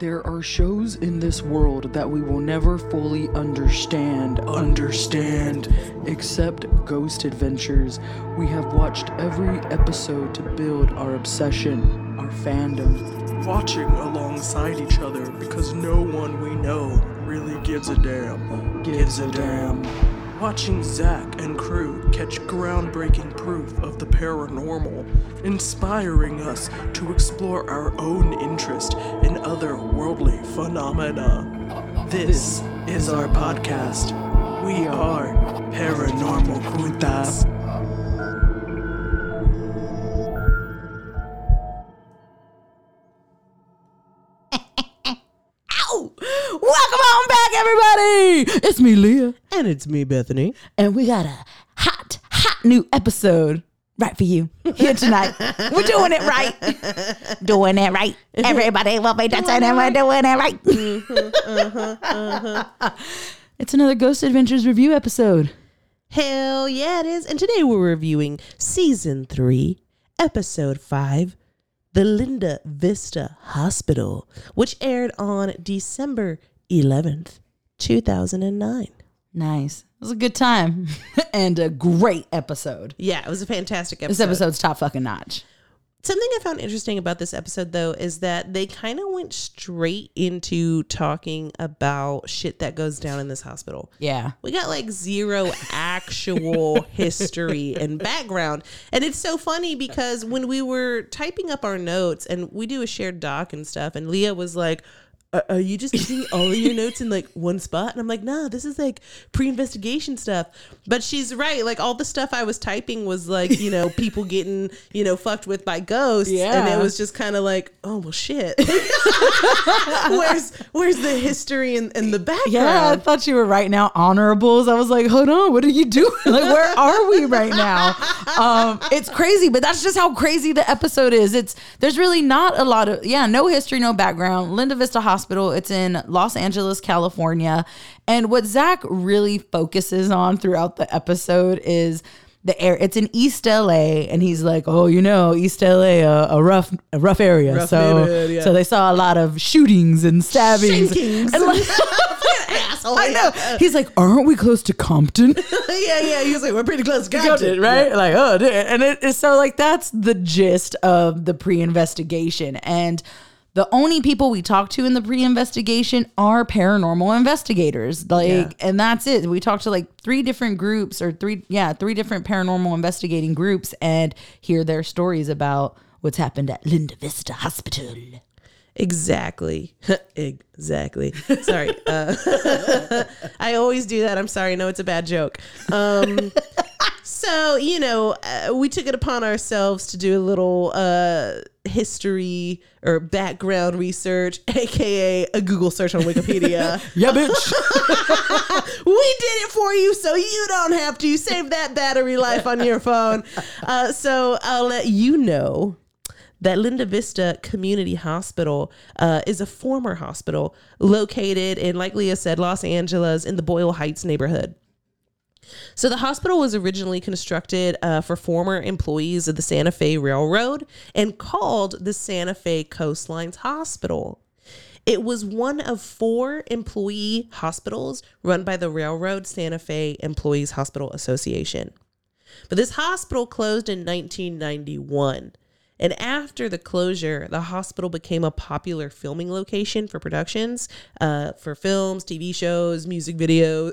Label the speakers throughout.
Speaker 1: There are shows in this world that we will never fully understand. Understand. Except Ghost Adventures. We have watched every episode to build our obsession, our fandom.
Speaker 2: Watching alongside each other because no one we know really gives a damn.
Speaker 1: Gives a damn.
Speaker 2: Watching Zak and crew catch groundbreaking proof of the paranormal, inspiring us to explore our own interest in other worldly phenomena. This is our podcast. We are Paranormal Cuentas.
Speaker 1: Ow! Welcome on back, everybody! It's me, Leah.
Speaker 3: And it's me, Bethany.
Speaker 1: And we got a hot, hot new episode right for you here tonight. we're doing it right. doing it right. Everybody will be dancing and we're doing it right. It's another Ghost Adventures review episode.
Speaker 3: Hell yeah, it is. And today we're reviewing season three, episode five, The Linda Vista Hospital, which aired on December 11th, 2009.
Speaker 1: Nice. It was a good time and a great episode.
Speaker 3: Yeah, it was a fantastic episode.
Speaker 1: This episode's top fucking notch.
Speaker 3: Something I found interesting about this episode, though, is that they kind of went straight into talking about shit that goes down in this hospital.
Speaker 1: Yeah.
Speaker 3: We got like zero actual history and background. And it's so funny because when we were typing up our notes and we do a shared doc and stuff, and Leah was like, "Are- are you just keeping all of your notes in like one spot? And I'm like, nah, this is like pre-investigation stuff. But she's right. Like all the stuff I was typing was like, you know, people getting, you know, fucked with by ghosts. And it was just kind of like, oh well shit. where's where's the history and, and the background?
Speaker 1: Yeah, I thought you were right now honorables. I was like, hold on, what are you doing? Like, where are we right now? Um, it's crazy, but that's just how crazy the episode is. It's there's really not a lot of yeah, no history, no background. Linda Vista Hospital. It's in Los Angeles, California, and what Zak really focuses on throughout the episode is. The air, it's in East LA, and he's like, "Oh, you know, East LA, a, a rough, a rough area.
Speaker 3: Rough
Speaker 1: so,
Speaker 3: neighborhood, yeah.
Speaker 1: so they saw a lot of shootings and stabbings,
Speaker 3: Shankings.
Speaker 1: and like,
Speaker 3: Asshole.
Speaker 1: I know. He's like, aren't we close to Compton?
Speaker 3: yeah, yeah. He's like, we're pretty close to Compton,
Speaker 1: right? Like, oh, dude. and it is so like that's the gist of the pre-investigation, and the only people we talk to in the pre-investigation are paranormal investigators. Like,
Speaker 3: Yeah.
Speaker 1: and that's it. We talked to like three different groups, or three, yeah, three different paranormal investigating groups, and hear their stories about what's happened at Linda Vista Hospital.
Speaker 3: Exactly. exactly. Sorry. Uh, I always do that. I'm sorry. No, it's a bad joke. Um, so, you know, uh, we took it upon ourselves to do a little uh, history or background research, aka a Google search on Wikipedia.
Speaker 1: Yeah, bitch.
Speaker 3: we did it for you so you don't have to save that battery life on your phone. Uh, so I'll let you know that Linda Vista Community Hospital uh, is a former hospital located in, like Leah said, Los Angeles in the Boyle Heights neighborhood. So the hospital was originally constructed uh, for former employees of the Santa Fe Railroad and called the Santa Fe Coastlines Hospital. It was one of four employee hospitals run by the Railroad Santa Fe Employees Hospital Association. But this hospital closed in 1991. And after the closure, the hospital became a popular filming location for productions, uh, for films, TV shows, music videos,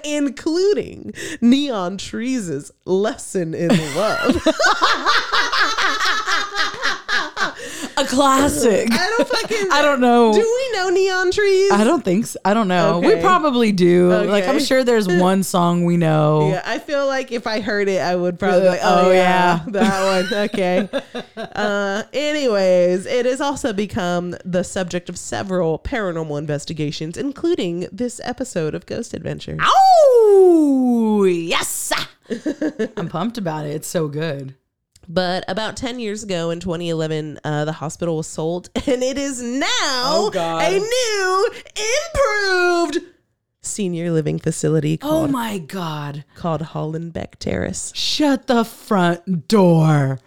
Speaker 3: including Neon Trees' Lesson in Love.
Speaker 1: A classic.
Speaker 3: I don't fucking.
Speaker 1: I don't know.
Speaker 3: Do we know Neon Trees?
Speaker 1: I don't think so. I don't know. We probably do. Like I'm sure there's one song we know.
Speaker 3: Yeah, I feel like if I heard it, I would probably like,
Speaker 1: Oh,
Speaker 3: oh,
Speaker 1: yeah.
Speaker 3: yeah, that one. Okay. uh, anyways, it has also become the subject of several paranormal investigations, including this episode of Ghost Adventures.
Speaker 1: Oh yes. I'm pumped about it. It's so good.
Speaker 3: But about 10 years ago in 2011, uh, the hospital was sold, and it is now
Speaker 1: Oh,
Speaker 3: a new, improved senior living facility
Speaker 1: Oh my god.
Speaker 3: called Hollenbeck Terrace.
Speaker 1: Shut the front door.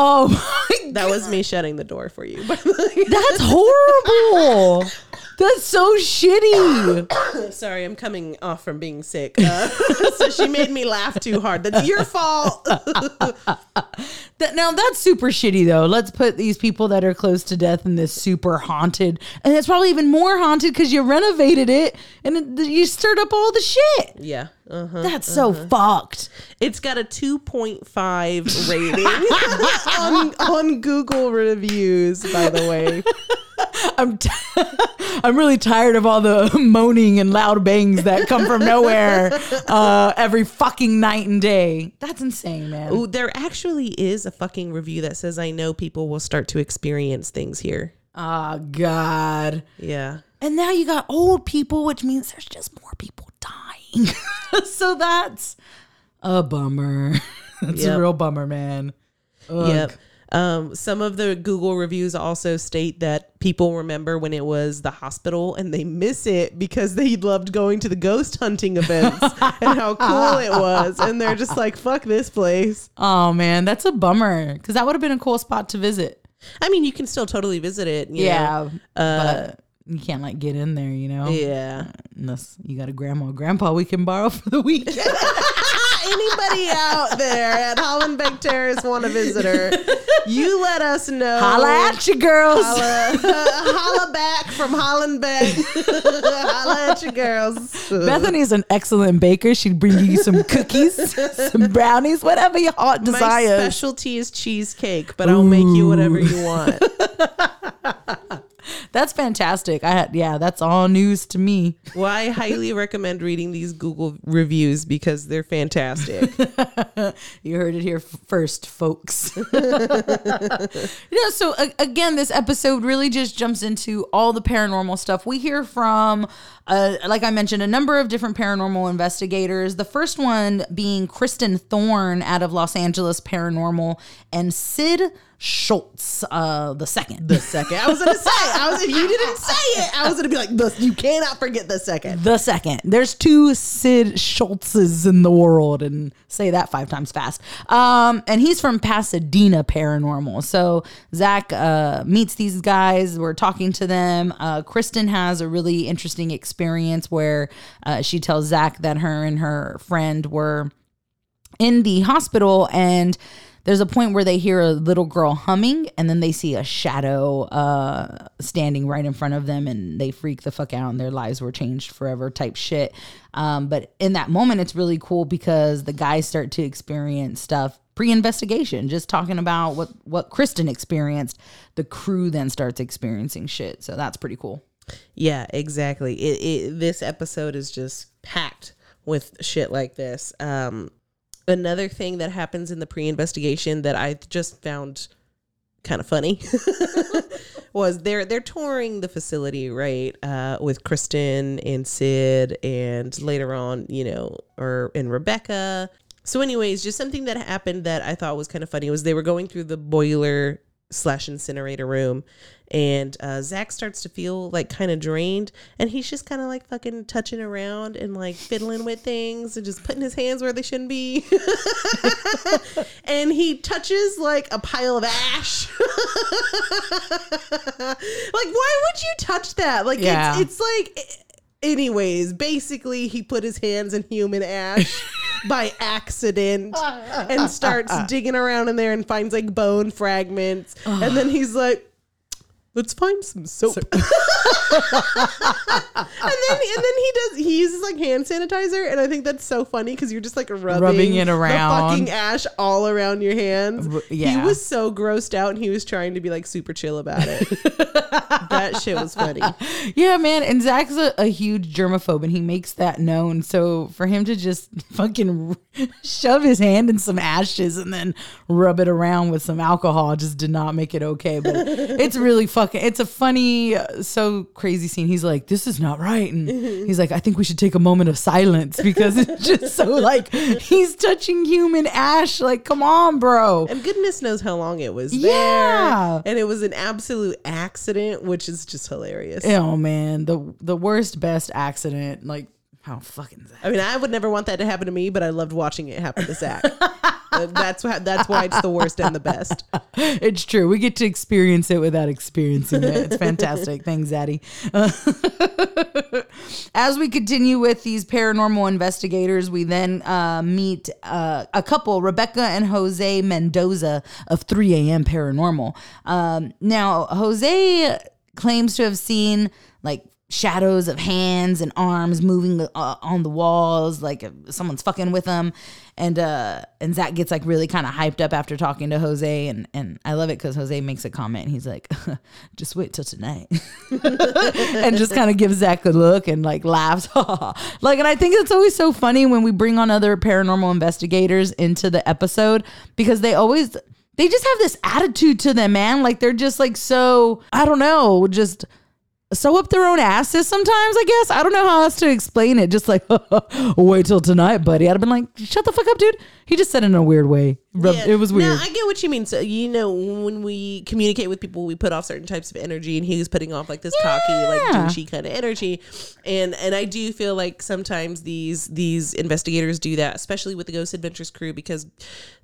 Speaker 1: Oh my
Speaker 3: That was me shutting the door for you.
Speaker 1: That's horrible. That's so shitty.
Speaker 3: Sorry, I'm coming off from being sick. Uh, so she made me laugh too hard. That's your fault.
Speaker 1: That, now that's super shitty though. Let's put these people that are close to death in this super haunted, and it's probably even more haunted because you renovated it and it, you stirred up all the shit.
Speaker 3: yeah. Uh-huh.
Speaker 1: That's so fucked.
Speaker 3: It's got a 2.5 rating on, on Google reviews, by the way.
Speaker 1: I'm t- I'm really tired of all the moaning and loud bangs that come from nowhere uh, every fucking night and day. That's insane, man.
Speaker 3: Ooh, there actually is a fucking review that says I know people will start to experience things here.
Speaker 1: Oh God.
Speaker 3: Yeah.
Speaker 1: And now you got old people, which means there's just more people so that's a bummer. That's
Speaker 3: Yep.
Speaker 1: a real bummer, man. Ugh.
Speaker 3: Yep. Um, some of the Google reviews also state that people remember when it was the hospital and they miss it because they loved going to the ghost hunting events and how cool it was. And they're just like, fuck this place.
Speaker 1: Oh man, that's a bummer because that would have been a cool spot to visit.
Speaker 3: I mean, you can still totally visit it. you know.
Speaker 1: Yeah, but you can't like get in there, you know.
Speaker 3: Yeah.
Speaker 1: Unless you got a grandma or grandpa we can borrow for the weekend.
Speaker 3: Anybody out there at Hollenbeck Terrace want a visitor, you let us know.
Speaker 1: Holla at you, girls.
Speaker 3: Holla, uh, holla back from Hollenbeck. holla at you girls.
Speaker 1: Bethany's an excellent baker. She'd bring you some cookies, some brownies, whatever your heart
Speaker 3: My
Speaker 1: desires.
Speaker 3: specialty is cheesecake, but I'll make you whatever you want.
Speaker 1: That's fantastic. I had, yeah, that's all news to me.
Speaker 3: Well, I highly recommend reading these Google reviews because they're fantastic.
Speaker 1: You heard it here first, folks. yeah, so a- again, this episode really just jumps into all the paranormal stuff. We hear from, uh, like I mentioned, a number of different paranormal investigators. The first one being Kristen Thorne out of Los Angeles Paranormal and Sid Schultz, uh, the second.
Speaker 3: The second, I was gonna say, I was if you didn't say it, I was gonna be like, the, you cannot forget the second.
Speaker 1: the second. There's two Sid Schultzes in the world, and say that five times fast. Um, and he's from Pasadena Paranormal. So Zak uh, meets these guys. We're talking to them. Uh, Kristen has a really interesting experience where uh, she tells Zak that her and her friend were in the hospital and there's a point where they hear a little girl humming and then they see a shadow uh standing right in front of them and they freak the fuck out and their lives were changed forever type shit. Um but in that moment it's really cool because the guys start to experience stuff pre-investigation just talking about what what kristen experienced. The crew then starts experiencing shit. So that's pretty cool
Speaker 3: Yeah, exactly. It, it this episode is just packed with shit like this. Um, another thing that happens in the pre-investigation that I just found kind of funny was they're they're touring the facility right uh, with Kristen and Sid and later on you know or and Rebecca. So, anyways, just something that happened that I thought was kind of funny was they were going through the boiler slash incinerator room. And uh, Zak starts to feel like kind of drained and he's just kind of like fucking touching around and like fiddling with things and just putting his hands where they shouldn't be. And he touches like a pile of ash. Like why would you touch that? Like
Speaker 1: Yeah.
Speaker 3: it's, it's like anyways basically he put his hands in human ash by accident and starts digging around in there and finds like bone fragments. And then he's like let's find some soap and then and then he does he uses like hand sanitizer and i think that's so funny because you're just like rubbing,
Speaker 1: Rubbing it
Speaker 3: the
Speaker 1: around.
Speaker 3: fucking ash all around your hands
Speaker 1: R-
Speaker 3: he was so grossed out and he was trying to be like super chill about it that shit was funny
Speaker 1: Yeah, man. And Zak's a, a huge germaphobe and he makes that known. So for him to just fucking shove his hand in some ashes and then rub it around with some alcohol just did not make it okay. But it's really fucking, it's a funny, uh, so crazy scene. He's like, this is not right. And he's like, I think we should take a moment of silence because it's just so like, he's touching human ash. Like, come on, bro.
Speaker 3: and goodness knows how long it was there
Speaker 1: Yeah.
Speaker 3: and it was an absolute accident which is just hilarious
Speaker 1: Oh man, the the worst best accident. Like how fucking.
Speaker 3: I mean, I would never want that to happen to me, but I loved watching it happen to Zak. that's why that's why it's the worst and the best.
Speaker 1: it's true. We get to experience it without experiencing it. It's fantastic. Thanks, Zaddy. as we continue with these paranormal investigators, we then uh, meet uh, a couple, Rebecca and Jose Mendoza of 3 a.m. Paranormal. Um, now, Jose claims to have seen like shadows of hands and arms moving uh, on the walls like someone's fucking with them. And uh and zak gets like really kind of hyped up after talking to jose and and i love it because jose makes a comment. He's like just wait till tonight. And just kind of gives zak a look and like laughs. Like and i think it's always so funny when we bring on other paranormal investigators into the episode because they always they just have this attitude to them man. Like they're just like so i don't know just sew up their own asses sometimes, I guess. I don't know how else to explain it. Just like, wait till tonight, buddy. I'd have been like, shut the fuck up, dude. He just said it in a weird way.
Speaker 3: Yeah.
Speaker 1: It was weird.
Speaker 3: No, I get what you mean. So, you know, when we communicate with people, we put off certain types of energy, and he was putting off like this cocky, like
Speaker 1: Yeah.
Speaker 3: douchey kind of energy. And and I do feel like sometimes these these investigators do that, especially with the Ghost Adventures crew, because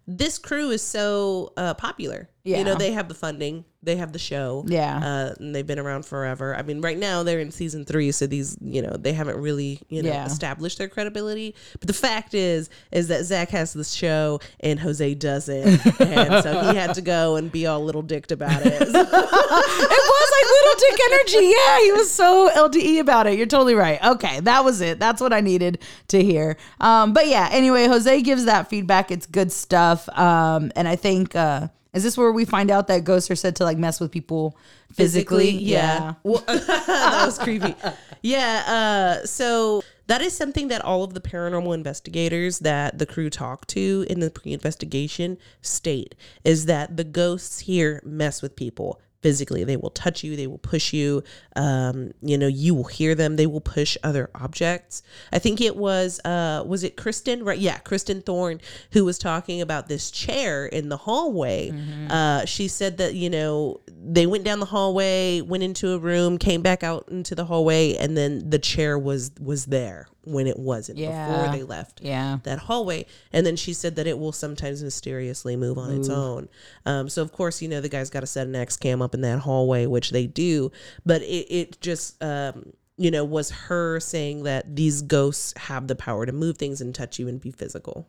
Speaker 3: this crew is so uh, popular. You know, they have the funding, they have the show.
Speaker 1: Yeah.
Speaker 3: Uh, and they've been around forever. I mean, right now they're in season three, so these, you know, they haven't really, you know,
Speaker 1: Yeah.
Speaker 3: established their credibility. But the fact is, is that Zak has this show and Jose doesn't, and so he had to go and be all little dicked about it.
Speaker 1: it was like little dick energy. Yeah, he was so LDE about it. You're totally right. Okay, that was it. That's what I needed to hear. Um, but yeah, anyway, Jose gives that feedback. It's good stuff. Um, and I think uh, is this where we find out that ghosts are said to like mess with people physically?
Speaker 3: yeah. Well, that was creepy. Yeah. Uh, so that is something that all of the paranormal investigators that the crew talked to in the pre-investigation state is that the ghosts here mess with people physically. They will touch you they will push you um, you know you will hear them they will push other objects. I think it was uh, was it kristen? Right yeah kristen thorne who was talking about this chair in the hallway. Uh, she said that you know they went down the hallway went into a room came back out into the hallway and then the chair was was there when it wasn't before they left
Speaker 1: Yeah.
Speaker 3: that hallway. And then she said that it will sometimes mysteriously move on its own. Um, so of course, you know, the guy's got to set an X cam up in that hallway, which they do. But it, it just, um, you know, was her saying that these ghosts have the power to move things and touch you and be physical.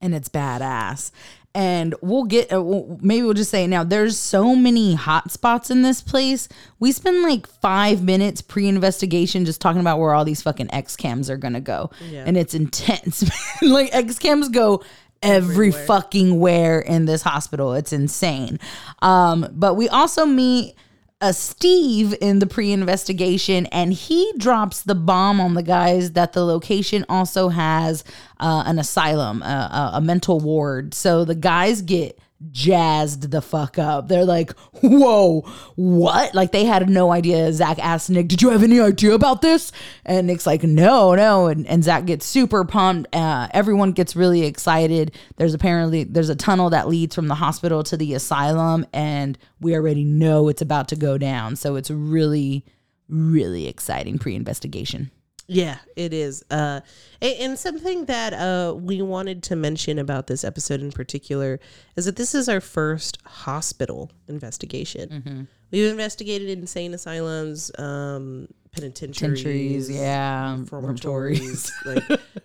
Speaker 1: And it's badass. And we'll get uh, maybe we'll just say now. There's so many hot spots in this place. We spend like five minutes pre-investigation just talking about where all these fucking X cams are gonna go,
Speaker 3: Yeah.
Speaker 1: and it's intense. like X cams go every fucking where in this hospital. It's insane. Um, but we also meet a Steve in the pre-investigation, and he drops the bomb on the guys that the location also has uh, an asylum, a, a, a mental ward. So the guys get jazzed the fuck up. They're like, "Whoa, what?" Like they had no idea. Zak asked Nick, "Did you have any idea about this?" And Nick's like, "No, no." And, and Zak gets super pumped. Uh, everyone gets really excited. There's apparently there's a tunnel that leads from the hospital to the asylum, and we already know it's about to go down. So it's really, really exciting pre-investigation.
Speaker 3: Yeah, it is. Uh, and, something that uh, we wanted to mention about this episode in particular is that this is our first hospital investigation. We've investigated insane asylums, um, penitentiaries,
Speaker 1: yeah,
Speaker 3: reformatories, like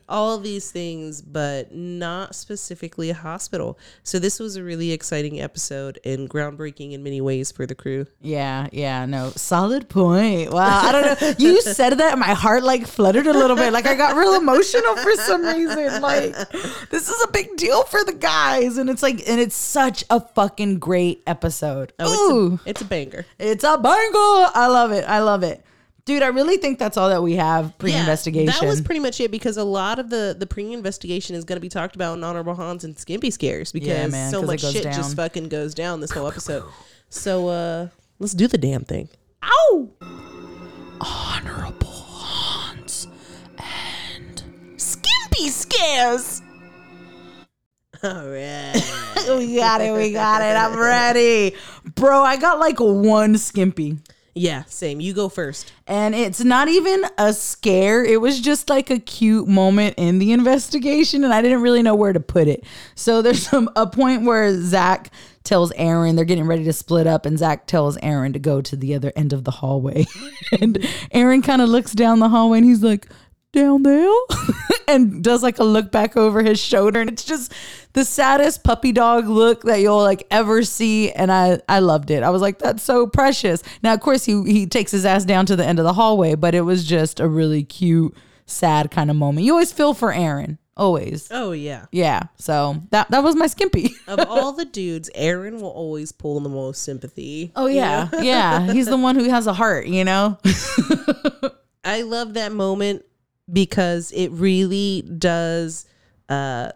Speaker 3: all these things, but not specifically a hospital. So this was a really exciting episode and groundbreaking in many ways for the crew.
Speaker 1: Yeah, yeah, no, solid point. Wow, I don't know. You said that, and my heart like fluttered a little bit. Like I got real emotional for some reason. Like this is a big deal for the guys, and it's like, and it's such a fucking great episode.
Speaker 3: Oh,
Speaker 1: Ooh,
Speaker 3: it's a, it's a banger.
Speaker 1: it's a banger. I love it. I love it, dude. I really think that's all that we have pre-investigation.
Speaker 3: Yeah, that was pretty much it because a lot of the the pre-investigation is going to be talked about in honorable Haunts and Skimpy scares because
Speaker 1: Yeah, man,
Speaker 3: so much shit
Speaker 1: down.
Speaker 3: just fucking goes down this whole episode. so uh let's do the damn thing.
Speaker 1: Ow! Honorable Haunts and Skimpy scares.
Speaker 3: All right.
Speaker 1: we got it. We got it. I'm ready. Bro, I got like one skimpy.
Speaker 3: Yeah, same. You go first.
Speaker 1: And it's not even a scare. It was just like a cute moment in the investigation, and I didn't really know where to put it. So there's some a point where Zak tells Aaron they're getting ready to split up, and Zak tells Aaron to go to the other end of the hallway. and Aaron kind of looks down the hallway and he's like, down there and does like a look back over his shoulder. And it's just the saddest puppy dog look that you'll like ever see. And i i loved it. I was like that's so precious. Now of course he he takes his ass down to the end of the hallway but it was just a really cute sad kind of moment. You always feel for aaron. Always.
Speaker 3: Oh yeah.
Speaker 1: yeah. So that that was my skimpy.
Speaker 3: Of all the dudes, Aaron will always pull the most sympathy.
Speaker 1: oh yeah. Yeah. He's the one who has a heart you know?
Speaker 3: I love that moment because it really does uh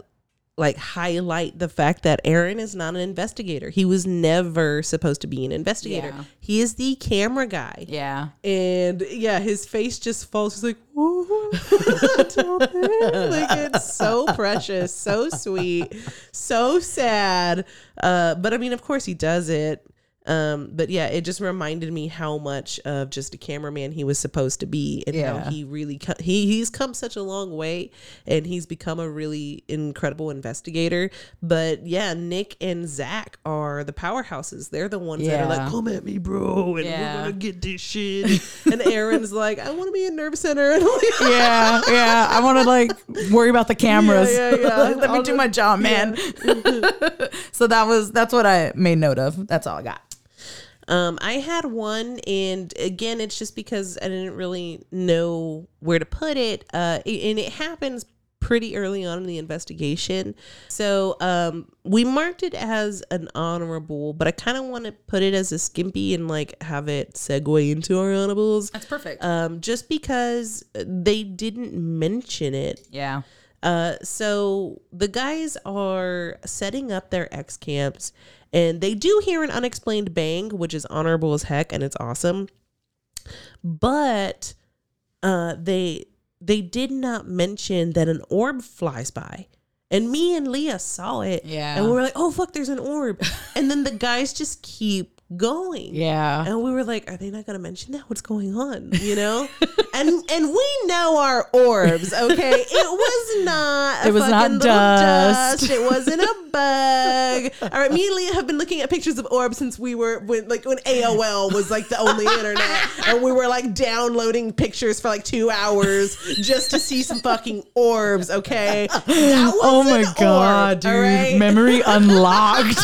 Speaker 3: like highlight the fact that Aaron is not an investigator. He was never supposed to be an investigator.
Speaker 1: Yeah.
Speaker 3: He is the camera guy.
Speaker 1: yeah
Speaker 3: And yeah, his face just falls. He's like, like it's so precious, so sweet, so sad. Uh, but I mean, of course, he does it. Um, but yeah, it just reminded me how much of just a cameraman he was supposed to be, and
Speaker 1: Yeah.
Speaker 3: how he really co- he he's come such a long way, and he's become a really incredible investigator. But yeah, Nick and Zak are the powerhouses. They're the ones that are like, "Come at me, bro," and
Speaker 1: Yeah.
Speaker 3: we're gonna get this shit. and Aaron's like, "I want to be a nerve center,"
Speaker 1: yeah, yeah. I want to like worry about the cameras.
Speaker 3: Yeah, yeah, yeah.
Speaker 1: Let me
Speaker 3: I'll
Speaker 1: do
Speaker 3: just-
Speaker 1: my job, man. so that was that's what I made note of. That's all I got.
Speaker 3: Um, I had one, and again, it's just because I didn't really know where to put it. Uh, and it happens pretty early on in the investigation. So um, we marked it as an honorable, but I kind of want to put it as a skimpy and like have it segue into our honorables.
Speaker 1: That's perfect.
Speaker 3: Um, just because they didn't mention it
Speaker 1: yeah.
Speaker 3: uh, so the guys are setting up their X cams, and they do hear an unexplained bang, which is honorable as heck, and it's awesome. But uh, they they did not mention that an orb flies by. And me and Leah saw it.
Speaker 1: Yeah.
Speaker 3: And we were like, oh, fuck, there's an orb. and then the guys just keep going.
Speaker 1: Yeah.
Speaker 3: And we were like, are they not going to mention that? What's going on? You know? and and we know our orbs, okay? It was not a
Speaker 1: It was not
Speaker 3: fucking little
Speaker 1: dust.
Speaker 3: It wasn't a bug. Me and Leah have been looking at pictures of orbs since we were when like when AOL was like the only internet. And we were like downloading pictures for like two hours just to see some fucking orbs, okay?
Speaker 1: Oh my god,
Speaker 3: orb,
Speaker 1: dude.
Speaker 3: right?
Speaker 1: Memory unlocked.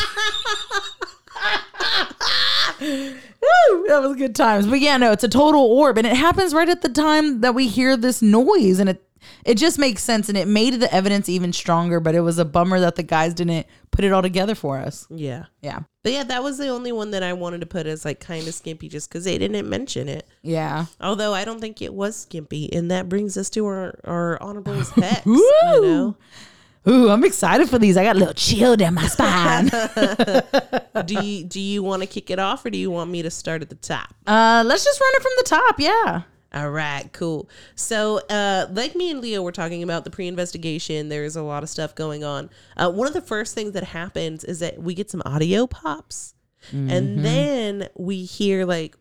Speaker 1: Woo, that was good times. But yeah, no, it's a total orb and it happens right at the time that we hear this noise and it it just makes sense and it made the evidence even stronger, but it was a bummer that the guys didn't put it all together for us.
Speaker 3: yeah.
Speaker 1: Yeah.
Speaker 3: But yeah, that was the only one that I wanted to put as like kind of skimpy just because they didn't mention it.
Speaker 1: Yeah.
Speaker 3: Although I don't think it was skimpy. And that brings us to our, our honorables hex. you know?
Speaker 1: Ooh, I'm excited for these. I got a little chill down my spine.
Speaker 3: do you do you want to kick it off or do you want me to start at the top?
Speaker 1: uh, let's just run it from the top. Yeah.
Speaker 3: All right, cool. So, uh, like me and Leah were talking about the pre-investigation, there's a lot of stuff going on. Uh, one of the first things that happens is that we get some audio pops, and then we hear like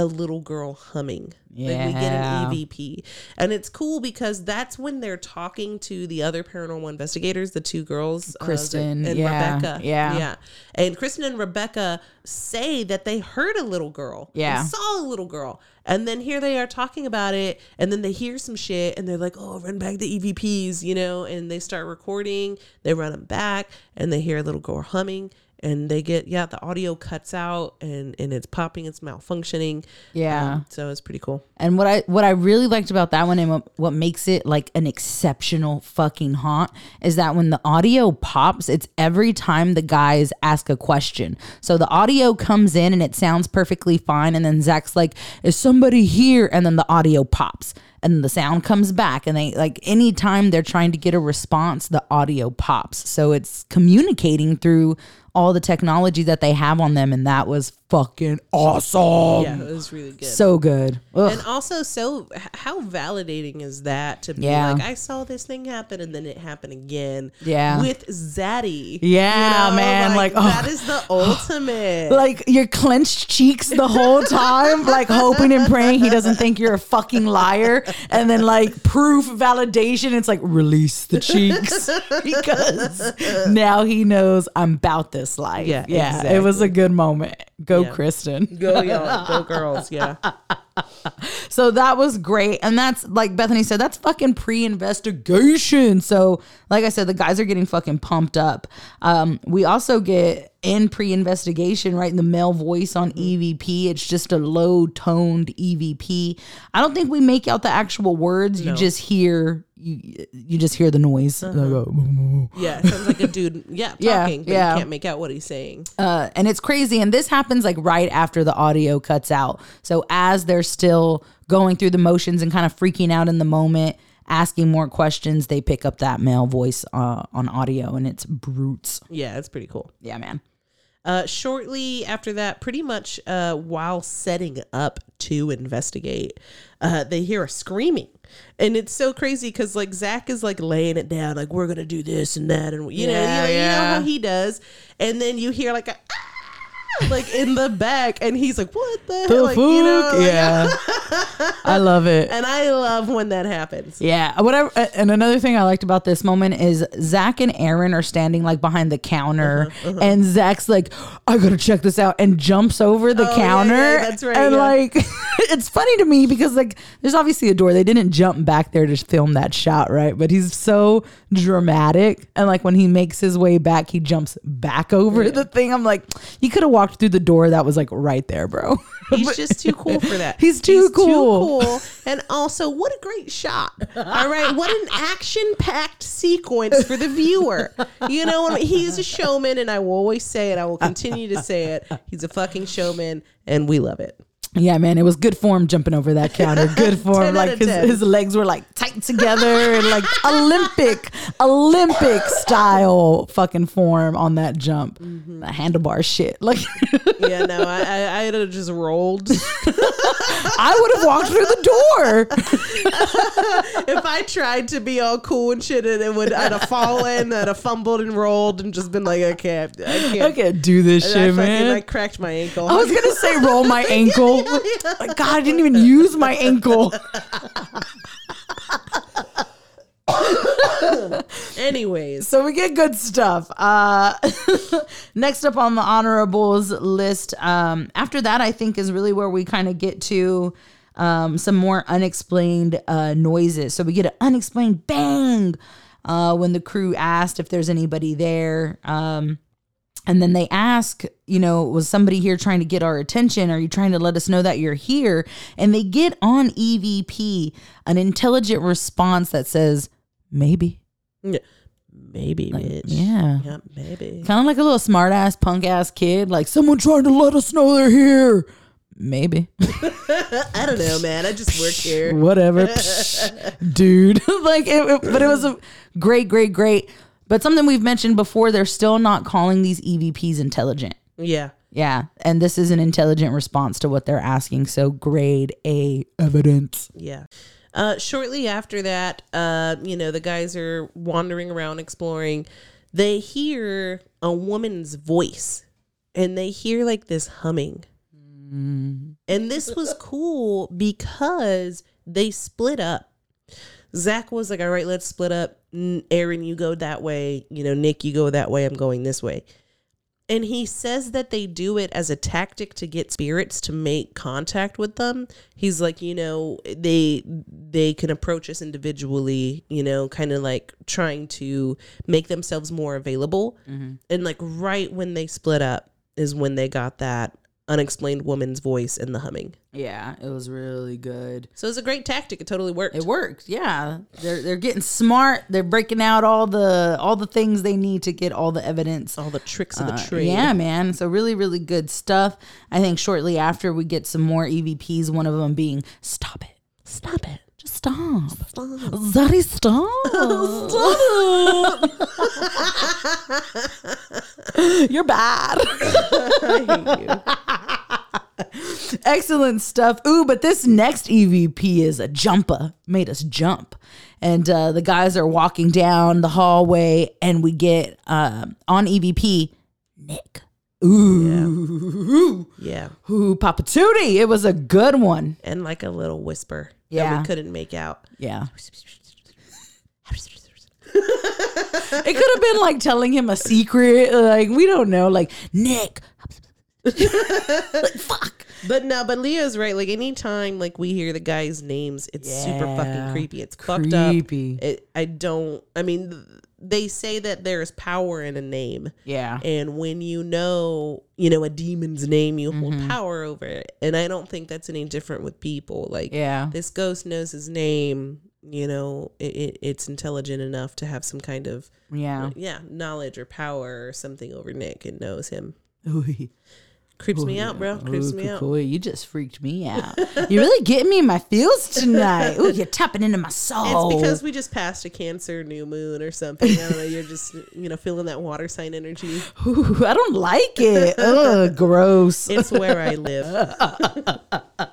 Speaker 3: a little girl humming. Like we get an EVP, and it's cool because that's when they're talking to the other paranormal investigators, the two girls, uh,
Speaker 1: Kristen,
Speaker 3: and
Speaker 1: yeah,
Speaker 3: Rebecca.
Speaker 1: yeah.
Speaker 3: yeah. And Kristen and Rebecca say that they heard a little girl.
Speaker 1: Yeah.
Speaker 3: saw a little girl. And then here they are talking about it. And then they hear some shit and they're like, oh, run back the EVPs, you know? And they start recording. They run them back and they hear a little girl humming. And they get, yeah, the audio cuts out and, and it's popping, it's malfunctioning.
Speaker 1: Yeah.
Speaker 3: Um, so it's pretty cool.
Speaker 1: And what I what I really liked about that one and what, what makes it like an exceptional fucking haunt is that when the audio pops, it's every time the guys ask a question. So the audio comes in and it sounds perfectly fine, and then Zak's like, "Is somebody here?" And then the audio pops, and the sound comes back, and they like anytime they're trying to get a response, the audio pops. So it's communicating through all the technology that they have on them, and that was fucking awesome.
Speaker 3: Yeah, it was really good.
Speaker 1: So good. Ugh.
Speaker 3: and also, so how validating is that to be
Speaker 1: Yeah.
Speaker 3: like, I saw this thing happen and then it happened again.
Speaker 1: Yeah.
Speaker 3: with Zaddy.
Speaker 1: Yeah, man, like, oh.
Speaker 3: that is the ultimate.
Speaker 1: like your clenched cheeks the whole time, like hoping and praying he doesn't think you're a fucking liar. And then like proof validation, it's like release the cheeks because now he knows I'm about this life.
Speaker 3: Yeah,
Speaker 1: yeah. It was a good moment. Go,
Speaker 3: Yeah.
Speaker 1: Kristen.
Speaker 3: go y'all, go girls. Yeah,
Speaker 1: So that was great. And that's like Bethany said, that's fucking pre investigation. So, like I said, the guys are getting fucking pumped up. Um, we also get in pre investigation, right? In the male voice on EVP. It's just a low toned EVP. I don't think we make out the actual words. You just hear. You, you just hear the noise.
Speaker 3: yeah. Sounds like a dude. Yeah,
Speaker 1: Yeah,
Speaker 3: talking, but
Speaker 1: yeah.
Speaker 3: you can't make out what he's saying.
Speaker 1: Uh, and it's crazy. And this happens like right after the audio cuts out. So as they're still going through the motions and kind of freaking out in the moment, asking more questions, they pick up that male voice uh, on audio, and it's brutes.
Speaker 3: Yeah, it's pretty cool.
Speaker 1: Yeah, man.
Speaker 3: Uh, shortly after that, pretty much uh, while setting up to investigate, uh, they hear a screaming. And it's so crazy because like Zak is like laying it down, like we're gonna do this and that, and you know,
Speaker 1: Yeah,
Speaker 3: you, know you know how he does. And then you hear like a "Ah!" Like in the back, and he's like, "What the, hell?" Like you know, like-
Speaker 1: yeah. I love it.
Speaker 3: And I love when that happens.
Speaker 1: Yeah, whatever. uh, And another thing I liked about this moment is Zak and Aaron are standing like behind the counter,
Speaker 3: Uh-huh,
Speaker 1: and Zak's like, "I gotta check this out," and jumps over the
Speaker 3: Oh, yeah,
Speaker 1: counter.
Speaker 3: yeah, that's right,
Speaker 1: And
Speaker 3: yeah.
Speaker 1: like, it's funny to me because like, there's obviously a door. They didn't jump back there to film that shot, right? But he's so dramatic, and like when he makes his way back, he jumps back over the thing. I'm like, you could have walked through the door that was like right there, bro.
Speaker 3: He's just too cool for that.
Speaker 1: He's too cool.
Speaker 3: cool. And also, what a great shot. All right. What an action packed sequence for the viewer. You know, he's a showman, and I will always say it. I will continue to say it. He's a fucking showman, and we love it.
Speaker 1: Yeah, man, it was good form jumping over that counter. Good form. Like his, his legs were like tight together and like Olympic, Olympic style fucking form on that jump.
Speaker 3: Mm-hmm.
Speaker 1: The handlebar shit. Like
Speaker 3: Yeah, no, I, I, I'd have just rolled.
Speaker 1: I would have walked through the door.
Speaker 3: if I tried to be all cool and shit, and it would, I'd have fallen, I'd have fumbled and rolled, and just been like, I can't, I can't.
Speaker 1: I can't do this
Speaker 3: And I
Speaker 1: shit,
Speaker 3: fucking,
Speaker 1: man.
Speaker 3: I cracked my ankle.
Speaker 1: I was gonna say roll my ankle. Like, God, I didn't even use my ankle.
Speaker 3: Anyways,
Speaker 1: So we get good stuff. Uh, next up on the honorables list, um, after that, I think is really where we kind of get to um, some more unexplained uh, noises. So we get an unexplained bang uh, when the crew asked if there's anybody there. Um, and then they ask, you know, was somebody here trying to get our attention? Are you trying to let us know that you're here? And they get on EVP an intelligent response that says, maybe. Yeah.
Speaker 3: Maybe, bitch.
Speaker 1: Yeah.
Speaker 3: Yeah, maybe.
Speaker 1: Kind of like a little smart ass, punk ass kid. Like, someone trying to let us know they're here. Maybe.
Speaker 3: I don't know, man. I just work here.
Speaker 1: Whatever. Dude. like, it, it- but it was a great, great, great. But something we've mentioned before, they're still not calling these EVPs intelligent.
Speaker 3: Yeah.
Speaker 1: Yeah. And this is an intelligent response to what they're asking. So, grade A evidence.
Speaker 3: Yeah. Uh, shortly after that, uh, you know, the guys are wandering around exploring. They hear a woman's voice and they hear like this humming. And this was cool because they split up. Zach was like, all right, let's split up. Aaron, you go that way. You know, Nick, you go that way. I'm going this way. And he says that they do it as a tactic to get spirits to make contact with them. He's like, you know, they they can approach us individually, you know, kind of like trying to make themselves more available. Mm-hmm. And like right when they split up is when they got that unexplained woman's voice and the humming.
Speaker 1: Yeah. It was really good.
Speaker 3: So it's a great tactic. It totally worked.
Speaker 1: It worked. Yeah. They're, they're getting smart. They're breaking out all the all the things they need to get all the evidence
Speaker 3: All the tricks of the
Speaker 1: Uh,
Speaker 3: trade.
Speaker 1: Yeah, man. So really, really good stuff. I think shortly after we get some more EVPs. One of them being "Stop it,
Speaker 3: Stop it.
Speaker 1: Stop. Zaddy, stop. You're bad.
Speaker 3: I hate you.
Speaker 1: Excellent stuff. Ooh, but this next EVP is a jumper. Made us jump. And uh, the guys are walking down the hallway, and we get uh, on EVP Nick. Ooh,
Speaker 3: Yeah.
Speaker 1: ooh, Papa Tootie. It was a good one.
Speaker 3: And like a little whisper that
Speaker 1: Yeah.
Speaker 3: we couldn't make out.
Speaker 1: Yeah. It could have been like telling him a secret. Like, we don't know. Like, Nick. like, fuck.
Speaker 3: But no, but Leah's right. Like anytime like we hear the guys' names, it's super fucking creepy. It's fucked up.
Speaker 1: Creepy.
Speaker 3: It, I don't. I mean, they say that there's power in a name,
Speaker 1: Yeah.
Speaker 3: and when you know, you know, a demon's name, you hold
Speaker 1: Mm-hmm.
Speaker 3: power over it. And I don't think that's any different with people. Like,
Speaker 1: Yeah.
Speaker 3: this ghost knows his name. You know, it, it, it's intelligent enough to have some kind of
Speaker 1: Yeah.
Speaker 3: yeah knowledge or power or something over Nick and knows him. Creeps me out, bro. Creeps me out.
Speaker 1: You just freaked me out. You're really getting me in my feels tonight. Ooh, you're tapping into my soul.
Speaker 3: It's because we just passed a Cancer new moon or something. I don't know. You're just you know feeling that water sign energy.
Speaker 1: Ooh, I don't like it. Ugh, gross.
Speaker 3: It's where I live.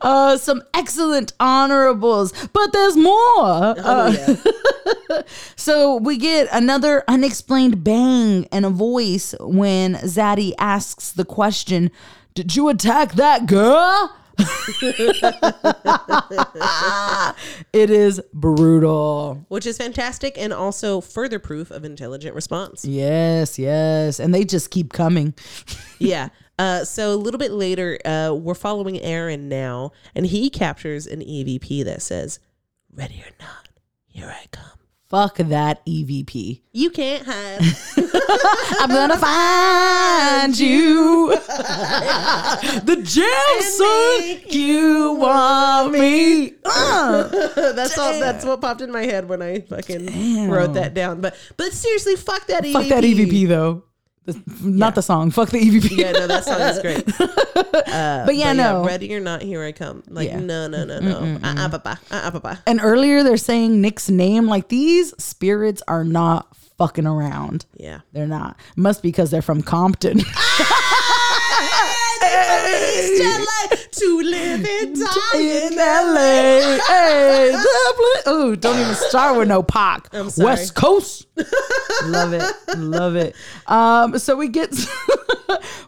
Speaker 1: Uh, some excellent honorables, but there's more.
Speaker 3: Oh yeah.
Speaker 1: So we get another unexplained bang and a voice when Zaddy asks the question, Did you attack that girl? it is brutal.
Speaker 3: Which is fantastic and also further proof of intelligent response.
Speaker 1: Yes, yes. And they just keep coming.
Speaker 3: Yeah. Uh, so a little bit later, uh, we're following Aaron now, and he captures an EVP that says, "Ready or not, here I come."
Speaker 1: Fuck that EVP.
Speaker 3: You can't hide.
Speaker 1: I'm gonna find you. the jail son. You want me. Uh.
Speaker 3: that's all. That's what popped in my head when I fucking wrote that down. But but seriously, fuck that EVP.
Speaker 1: Fuck that EVP though. The- not the song. Fuck the EVP.
Speaker 3: Yeah, no, that song is great. Uh,
Speaker 1: But yeah, no.
Speaker 3: ready or not, here I come. Like,
Speaker 1: Yeah.
Speaker 3: no, no, no, no. Uh-uh, papa. Uh-uh, papa.
Speaker 1: And earlier they're saying Nick's name. Like these spirits are not fucking around.
Speaker 3: Yeah.
Speaker 1: They're not. Must be because they're from Compton. Ah!
Speaker 3: To live and die
Speaker 1: in LA. Hey, Dublin. Oh, don't even start with no Pac.
Speaker 3: I'm sorry.
Speaker 1: West Coast. love it. Love it. Um, so we get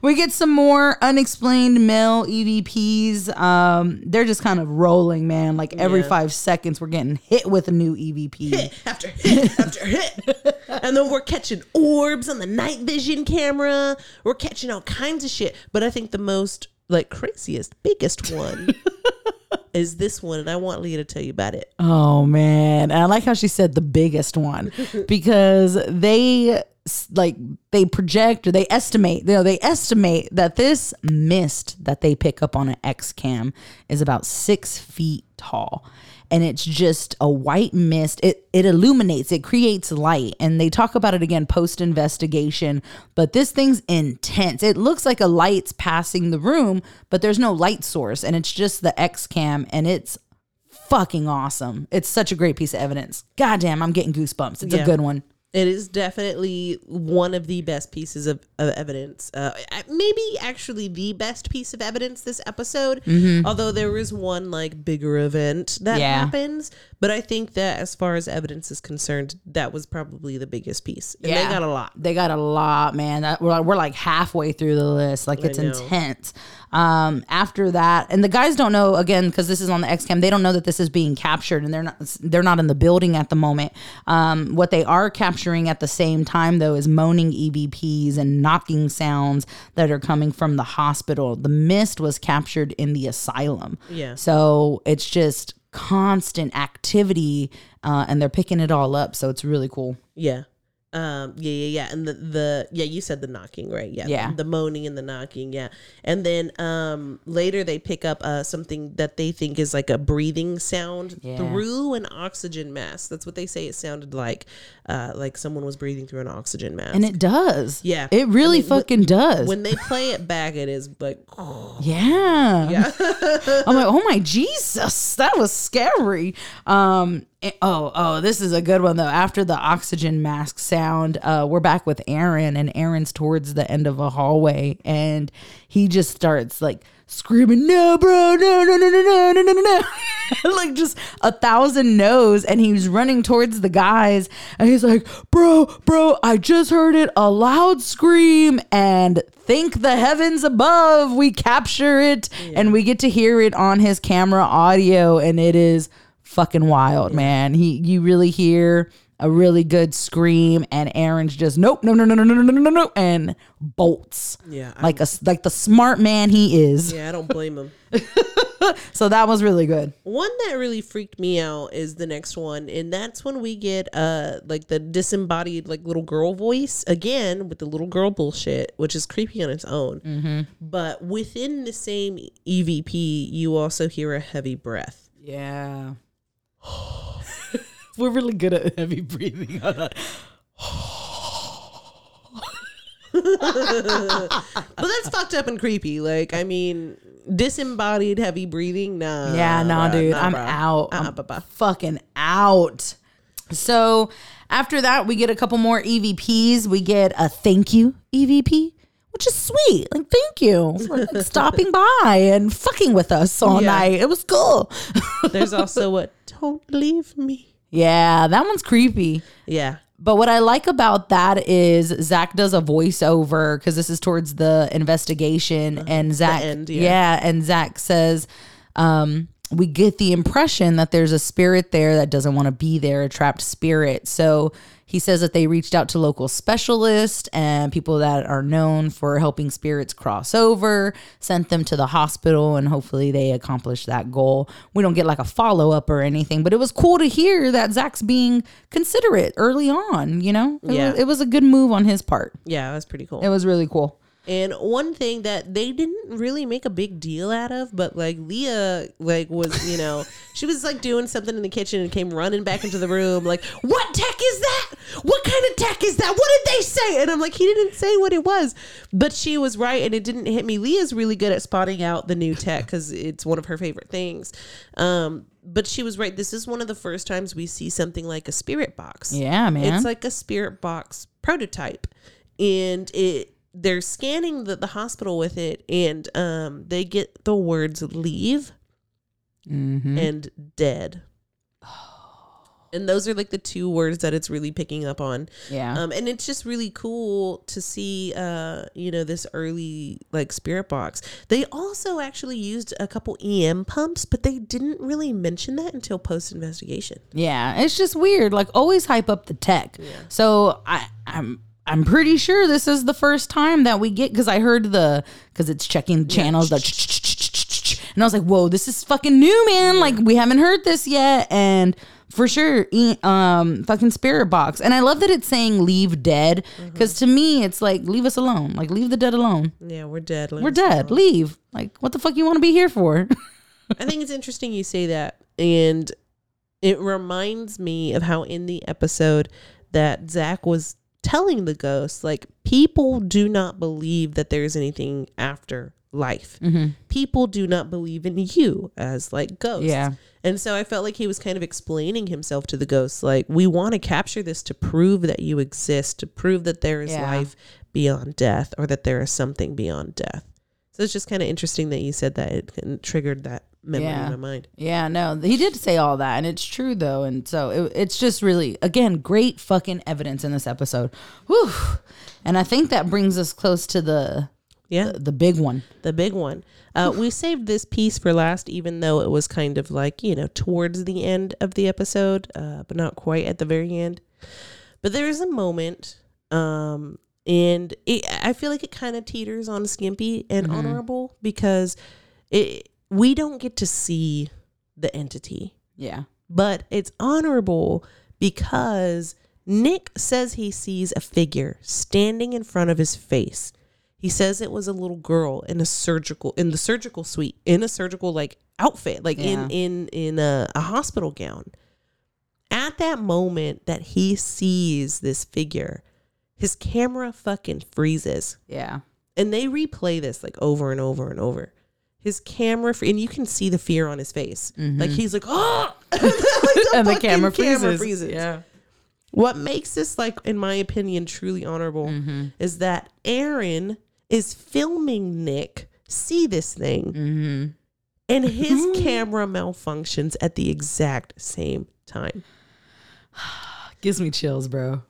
Speaker 1: we get some more unexplained male EVPs. Um, they're just kind of rolling, man. Like every
Speaker 3: Yeah.
Speaker 1: five seconds, we're getting hit with a new EVP.
Speaker 3: hit after hit after hit. And then we're catching orbs on the night vision camera. We're catching all kinds of shit. But I think the most like craziest, biggest one is this one. And I want Leah to tell you about it.
Speaker 1: Oh man, and I like how she said the biggest one because they like they project or they estimate. You know, they estimate that this mist that they pick up on an X cam is about six feet tall. And it's just a white mist. It it illuminates, it creates light. And they talk about it again post investigation. But this thing's intense. It looks like a light's passing the room, but there's no light source. And it's just the X cam and it's fucking awesome. It's such a great piece of evidence. Goddamn, I'm getting goosebumps. It's
Speaker 3: Yeah.
Speaker 1: a good one.
Speaker 3: It is definitely one of the best pieces of, of evidence. Uh, maybe actually the best piece of evidence this episode. Although there is one like bigger event that
Speaker 1: Yeah.
Speaker 3: happens, but I think that as far as evidence is concerned, that was probably the biggest piece. And
Speaker 1: Yeah.
Speaker 3: they got a lot.
Speaker 1: They got a lot, man. That, we're, like, we're like halfway through the list. Like it's intense. Um, after that, and the guys don't know again because this is on the X cam. They don't know that this is being captured, and they're not. They're not in the building at the moment. Um, what they are capturing at the same time though is moaning EVPs and knocking sounds that are coming from the hospital. The mist was captured in the asylum.
Speaker 3: Yeah.
Speaker 1: So it's just constant activity, uh, and they're picking it all up. So it's really cool.
Speaker 3: Yeah. Um, yeah, yeah, yeah. And the, the, yeah, you said the knocking, right? Yeah.
Speaker 1: Yeah.
Speaker 3: The, moaning and the knocking. Yeah. And then, um, later they pick up, uh, something that they think is like a breathing sound
Speaker 1: Yeah.
Speaker 3: through an oxygen mask. That's what they say it sounded like, uh, like someone was breathing through an oxygen mask.
Speaker 1: And it does.
Speaker 3: Yeah.
Speaker 1: It really
Speaker 3: I mean,
Speaker 1: fucking does.
Speaker 3: when they play it back, it is like,
Speaker 1: yeah.
Speaker 3: yeah.
Speaker 1: I'm like, oh my Jesus, that was scary. Um, oh, oh, this is a good one though. After the oxygen mask sound, uh, we're back with Aaron, and Aaron's towards the end of a hallway, and he just starts like screaming, "No, bro, no, no, no, no, no, no, no, no, no!" like just a thousand no's, and he's running towards the guys, and he's like, "Bro, bro, I just heard it, a loud scream, and." Thank the heavens above, we capture it and we get to hear it on his camera audio, and it is fucking wild, man. He you really hear a really good scream, and Aaron's just nope, no, no, no, no, no, no, no, no, no, and bolts.
Speaker 3: Yeah,
Speaker 1: like a like the smart man he is.
Speaker 3: yeah, I don't blame him.
Speaker 1: So that was really good.
Speaker 3: One that really freaked me out is the next one, and that's when we get uh like the disembodied like little girl voice again with the little girl bullshit, which is creepy on its own.
Speaker 1: Mm-hmm.
Speaker 3: But within the same EVP, you also hear a heavy breath.
Speaker 1: Yeah. We're really good at heavy breathing.
Speaker 3: But that's fucked up and creepy. Like, I mean, disembodied heavy breathing. Nah.
Speaker 1: Yeah, nah,
Speaker 3: bruh,
Speaker 1: dude,
Speaker 3: nah,
Speaker 1: I'm
Speaker 3: bruh.
Speaker 1: out.
Speaker 3: Uh-uh,
Speaker 1: I'm
Speaker 3: bye-bye.
Speaker 1: fucking out. So after that, we get a couple more EVPs. We get a thank you EVP, which is sweet. Like, thank you for like, stopping by and fucking with us all
Speaker 3: Yeah.
Speaker 1: night. It was cool.
Speaker 3: There's also a don't leave me.
Speaker 1: yeah, that one's creepy.
Speaker 3: Yeah.
Speaker 1: But what I like about that is Zak does a voiceover because this is towards the investigation, and Zak,
Speaker 3: end,
Speaker 1: yeah.
Speaker 3: yeah.
Speaker 1: and Zak says, um, we get the impression that there's a spirit there that doesn't want to be there, a trapped spirit. So he says that they reached out to local specialists and people that are known for helping spirits cross over, sent them to the hospital, and hopefully they accomplished that goal. We don't get like a follow up or anything, but it was cool to hear that Zak's being considerate early on, you know? It,
Speaker 3: Yeah.
Speaker 1: was, it was a good move on his part.
Speaker 3: Yeah, that's pretty cool.
Speaker 1: It was really cool.
Speaker 3: And one thing that they didn't really make a big deal out of, but like Leah, like was you know, she was like doing something in the kitchen and came running back into the room, like, "What tech is that? What kind of tech is that? What did they say?" And I'm like, he didn't say what it was, but she was right, and it didn't hit me. Leah's really good at spotting out the new tech because it's one of her favorite things. Um, but she was right. This is one of the first times we see something like a spirit box.
Speaker 1: Yeah, man.
Speaker 3: It's like a spirit box prototype. And it they're scanning the, the hospital with it and um they get the words leave
Speaker 1: Mhm.
Speaker 3: and dead. And those are like the two words that it's really picking up on.
Speaker 1: yeah.
Speaker 3: Um, and it's just really cool to see, uh, you know, this early like spirit box. They also actually used a couple EM pumps, but they didn't really mention that until post investigation.
Speaker 1: Yeah, it's just weird. Like always hype up the tech. So I I'm I'm pretty sure this is the first time that we get because I heard the because it's checking channels the and I was like, whoa, this is fucking new, man. Like we haven't heard this yet, and for sure, um, fucking spirit box. And I love that it's saying leave dead because to me, it's like leave us alone. Like leave the dead alone.
Speaker 3: Yeah, we're dead.
Speaker 1: We're dead. Leave. Like what the fuck you want to be here for?
Speaker 3: I think it's interesting you say that. And it reminds me of how in the episode that Zak was telling the ghost, like, people do not believe that there's anything after life. Mm-hmm. People do not believe in you as like ghosts.
Speaker 1: Yeah.
Speaker 3: And so I felt like he was kind of explaining himself to the ghosts, like, we want to capture this to prove that you exist, to prove that there is
Speaker 1: Yeah.
Speaker 3: life beyond death or that there is something beyond death. So it's just kind of interesting that you said that it kind triggered that memory
Speaker 1: Yeah.
Speaker 3: in my mind.
Speaker 1: Yeah, no, he did say all that, and it's true though, and so it, it's just really, again, great fucking evidence in this episode. Whew. And I think that brings us close to the
Speaker 3: Yeah,
Speaker 1: the, the big one.
Speaker 3: the big one. Uh, we saved this piece for last, even though it was kind of like, you know, towards the end of the episode, uh, but not quite at the very end. But there is a moment, um, and it, I feel like it kind of teeters on skimpy and honorable because it we don't get to see the entity
Speaker 1: Yeah,
Speaker 3: but it's honorable because Nick says he sees a figure standing in front of his face. He says it was a little girl in a surgical in the surgical suite in a surgical like outfit, like
Speaker 1: Yeah.
Speaker 3: in in in a, a hospital gown. At that moment that he sees this figure, his camera fucking freezes
Speaker 1: Yeah.
Speaker 3: and they replay this like over and over and over. His camera, and you can see the fear on his face. Like he's like, oh,
Speaker 1: and the camera freezes.
Speaker 3: camera freezes.
Speaker 1: Yeah.
Speaker 3: What makes this, like, in my opinion, truly honorable
Speaker 1: Mm-hmm.
Speaker 3: is that Aaron is filming Nick see this thing,
Speaker 1: Mm-hmm.
Speaker 3: and his camera malfunctions at the exact same time.
Speaker 1: Gives me chills, bro.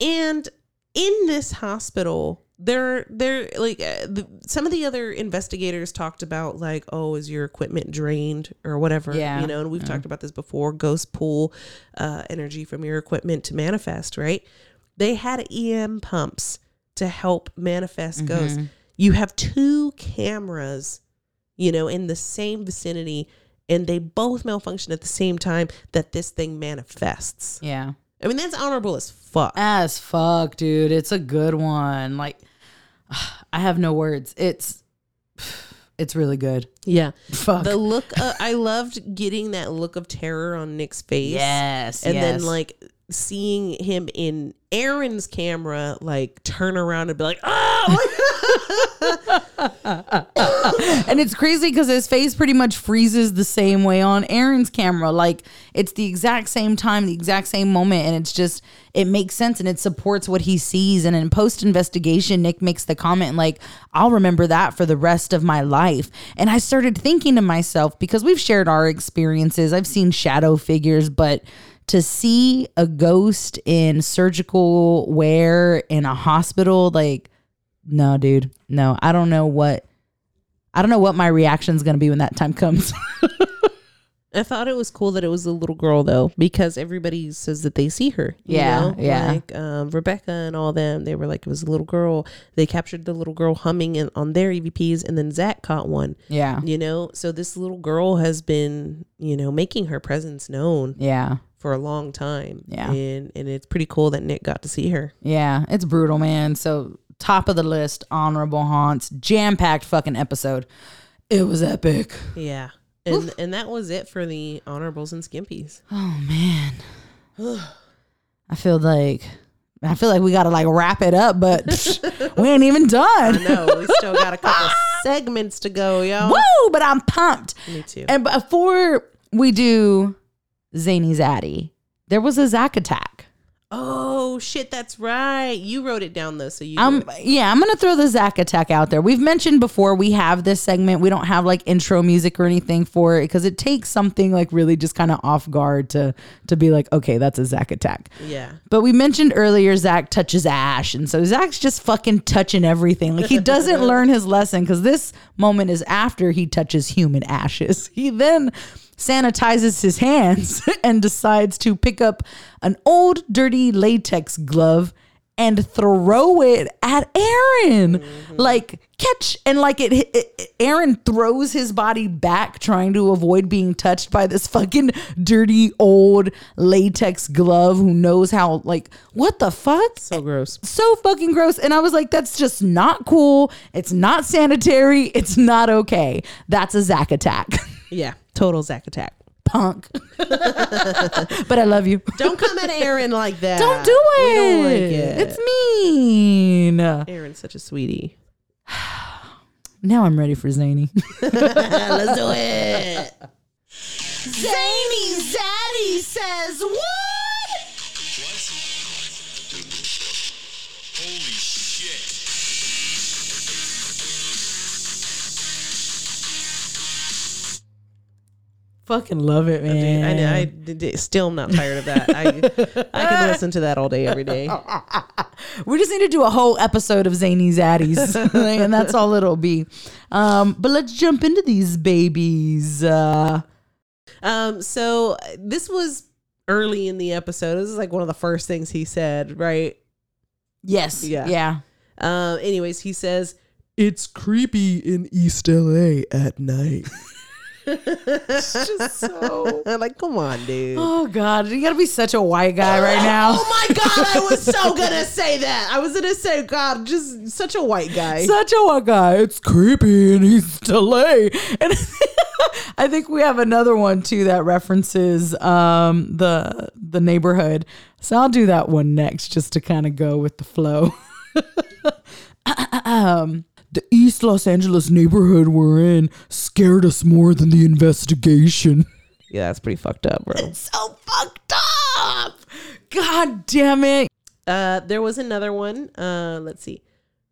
Speaker 3: And in this hospital, there, there, like uh, the, some of the other investigators talked about, like, oh, is your equipment drained or whatever?
Speaker 1: Yeah.
Speaker 3: you know. And we've talked about this before. Ghosts pull uh, energy from your equipment to manifest, right? They had EM pumps to help manifest ghosts. You have two cameras, you know, in the same vicinity, and they both malfunction at the same time that this thing manifests.
Speaker 1: Yeah.
Speaker 3: I mean, that's honorable as fuck.
Speaker 1: As fuck, dude. It's a good one. Like, I have no words. It's, it's really good.
Speaker 3: Yeah.
Speaker 1: Fuck.
Speaker 3: The look, uh, I loved getting that look of terror on Nick's face.
Speaker 1: yes.
Speaker 3: And
Speaker 1: yes.
Speaker 3: then, like, seeing him in Aaron's camera, like, turn around and be like, oh!
Speaker 1: and it's crazy because his face pretty much freezes the same way on Aaron's camera. Like it's the exact same time, the exact same moment, and it's just it makes sense and it supports what he sees. And in post investigation, Nick makes the comment like, "I'll remember that for the rest of my life." And I started thinking to myself because we've shared our experiences. I've seen shadow figures, but to see a ghost in surgical wear in a hospital, like, no, dude, no, I don't know what. I don't know what my reaction is going to be when that time comes.
Speaker 3: I thought it was cool that it was a little girl though, because everybody says that they see her. you
Speaker 1: Yeah,
Speaker 3: know?
Speaker 1: yeah.
Speaker 3: Like um, Rebecca and all them, they were like it was a little girl. They captured the little girl humming in, on their EVPs, and then Zak caught one.
Speaker 1: yeah.
Speaker 3: You know, so this little girl has been, you know, making her presence known
Speaker 1: Yeah.
Speaker 3: for a long time.
Speaker 1: Yeah.
Speaker 3: and and it's pretty cool that Nick got to see her.
Speaker 1: Yeah. It's brutal, man. So, top of the list, honorable haunts, jam packed fucking episode. It was epic.
Speaker 3: Yeah, and and that was it for the honorables and skimpies.
Speaker 1: Oh, man. I feel like. I feel like we gotta like wrap it up, but we ain't even done.
Speaker 3: No, we still got a couple segments to go, y'all.
Speaker 1: Woo! But I'm pumped.
Speaker 3: Me too.
Speaker 1: And before we do Zany Zaddy, there was a Zak attack.
Speaker 3: Oh shit, that's right. You wrote it down though, so you.
Speaker 1: Um, yeah, I'm gonna throw the Zak attack out there. We've mentioned before we have this segment. We don't have like intro music or anything for it because it takes something like really just kind of off guard to to be like, okay, that's a Zak attack.
Speaker 3: yeah.
Speaker 1: But we mentioned earlier Zak touches Ash, and so Zak's just fucking touching everything. Like he doesn't learn his lesson because this moment is after he touches human ashes. He then sanitizes his hands and decides to pick up an old dirty latex glove and throw it at Aaron. Mm-hmm. Like catch and like it, it Aaron throws his body back trying to avoid being touched by this fucking dirty old latex glove who knows how like what the fuck?
Speaker 3: So gross.
Speaker 1: so fucking gross. And I was like, that's just not cool. It's not sanitary. It's not okay. That's a Zak attack.
Speaker 3: Yeah. Total Zak attack.
Speaker 1: Punk. but I love you.
Speaker 3: Don't come at Aaron like that.
Speaker 1: Don't do it.
Speaker 3: We don't like it.
Speaker 1: It's mean.
Speaker 3: Aaron's such a sweetie.
Speaker 1: Now I'm ready for Zany.
Speaker 3: Let's do it.
Speaker 1: Zany Zaddy says what? Fucking love it, man.
Speaker 3: I, I, did- did- still not tired of that. I I can listen to that all day, every day.
Speaker 1: We just need to do a whole episode of Zany Zaddies, and that's all it'll be. Um, but let's jump into these babies. Uh,
Speaker 3: Um, so uh, this was early in the episode. This is like one of the first things he said, right?
Speaker 1: yes,
Speaker 3: Yeah.
Speaker 1: yeah.
Speaker 3: Um, anyways, he says,
Speaker 2: It's creepy in East LA at night.
Speaker 1: It's just so.
Speaker 3: like, come on, dude.
Speaker 1: Oh God, you gotta be such a white guy right now.
Speaker 3: Oh my god, I was so gonna say that. I was gonna say, God, just such a white guy.
Speaker 1: Such a white guy. It's creepy and East LA. And I think we have another one too that references um, the the neighborhood. So I'll do that one next just to kind of go with the flow. um, the East Los Angeles neighborhood we're in scared us more than the investigation.
Speaker 3: yeah, that's pretty fucked up, bro.
Speaker 1: It's so fucked up. God damn it.
Speaker 3: Uh, there was another one. Uh, let's see.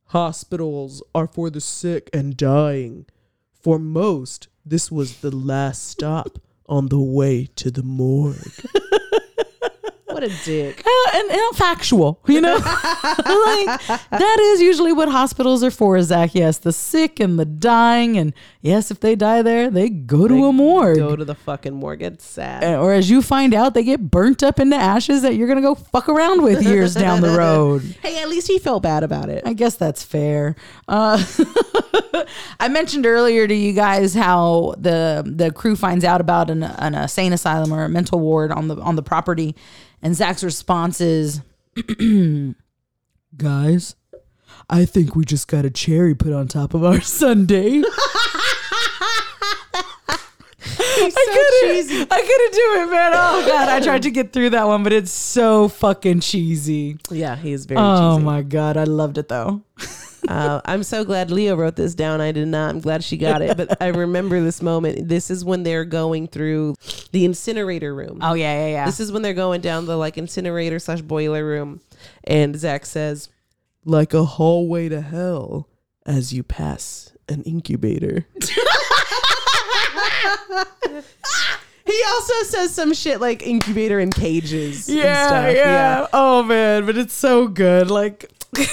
Speaker 2: Hospitals are for the sick and dying. For most, this was the last stop on the way to the morgue.
Speaker 3: What a dick.
Speaker 1: Uh, and, and factual, you know, like that is usually what hospitals are for, Zak. Yes, the sick and the dying, and yes, if they die there, they go to a morgue,
Speaker 3: Go to the fucking morgue. It's sad.
Speaker 1: Uh, or as you find out, they get burnt up into ashes that you're gonna go fuck around with years down the road.
Speaker 3: hey, at least he felt bad about it.
Speaker 1: I guess that's fair. Uh, I mentioned earlier to you guys how the the crew finds out about an, an insane asylum or a mental ward on the on the property, and Zak's response is, "Guys, I think we just got a cherry put on top of our sundae." I couldn't,
Speaker 3: cheesy.
Speaker 1: I couldn't do it, man. Oh god, I tried to get through that one, but it's so fucking cheesy.
Speaker 3: Yeah, he is very
Speaker 1: Oh
Speaker 3: cheesy.
Speaker 1: my god, I loved it though.
Speaker 3: Uh, I'm so glad Leah wrote this down. I did not. I'm glad she got it. But I remember this moment. This is when they're going through the incinerator room.
Speaker 1: Oh yeah, yeah, yeah.
Speaker 3: This is when they're going down the like incinerator slash boiler room, and Zak says,
Speaker 2: Like a hallway to hell as you pass an incubator.
Speaker 3: He also says some shit like incubator and cages. and
Speaker 1: yeah, yeah, Oh man, but it's so good. Like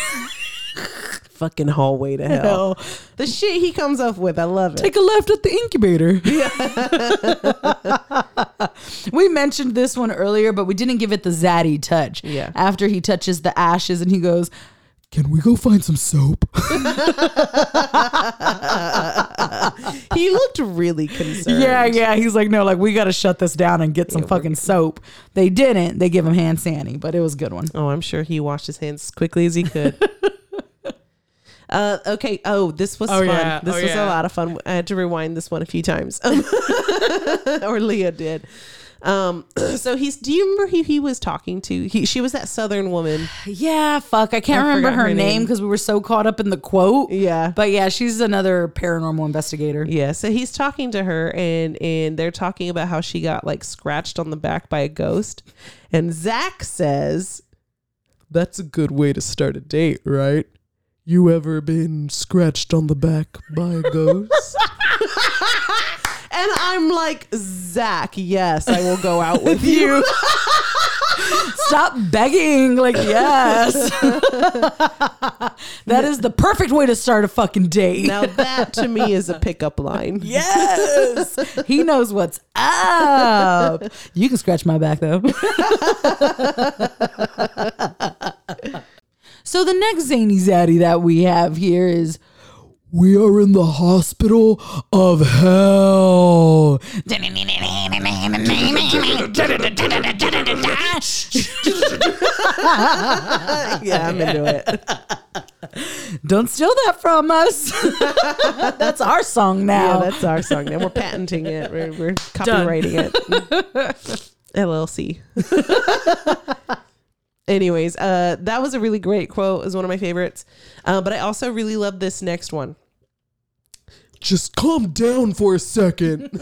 Speaker 3: Fucking hallway to hell.
Speaker 1: hell.
Speaker 3: The shit he comes up with, I love it.
Speaker 1: Take a left at the incubator. we mentioned this one earlier, but we didn't give it the zaddy touch.
Speaker 3: Yeah.
Speaker 1: After he touches the ashes and he goes,
Speaker 2: Can we go find some soap?
Speaker 3: he looked really concerned.
Speaker 1: Yeah, yeah. He's like, no, like we got to shut this down and get some fucking soap. They didn't. They give him hand sandy, but it was a good one.
Speaker 3: Oh, I'm sure he washed his hands as quickly as he could. Uh, okay. Oh, this was
Speaker 1: Oh,
Speaker 3: fun.
Speaker 1: yeah.
Speaker 3: This
Speaker 1: Oh,
Speaker 3: was
Speaker 1: yeah.
Speaker 3: a lot of fun. I had to rewind this one a few times, or Leah did. Um, so he's. Do you remember who he was talking to? He, she was that Southern woman.
Speaker 1: Yeah, fuck. I can't
Speaker 3: I
Speaker 1: remember her,
Speaker 3: her
Speaker 1: name
Speaker 3: name.
Speaker 1: because we were so caught up in the quote.
Speaker 3: Yeah.
Speaker 1: But yeah, she's another paranormal investigator.
Speaker 3: Yeah, so he's talking to her and and they're talking about how she got like scratched on the back by a ghost. And Zak says,
Speaker 2: That's a good way to start a date, right? You ever been scratched on the back by a ghost?
Speaker 3: and I'm like, Zak, yes, I will go out with you.
Speaker 1: Stop begging. Like, yes. that is the perfect way to start a fucking date.
Speaker 3: Now that to me is a pickup line.
Speaker 1: Yes. he knows what's up. You can scratch my back though. So the next zany zaddy that we have here is
Speaker 2: we are in the hospital of hell.
Speaker 3: Yeah, I'm into it.
Speaker 1: Don't steal that from us. That's our song
Speaker 3: Yeah,
Speaker 1: now.
Speaker 3: that's our song. Now we're patenting it. We're, we're copyrighting it. LLC. Anyways, uh, that was a really great quote. It was one of my favorites. Uh, but I also really love this next one.
Speaker 2: Just calm down for a second.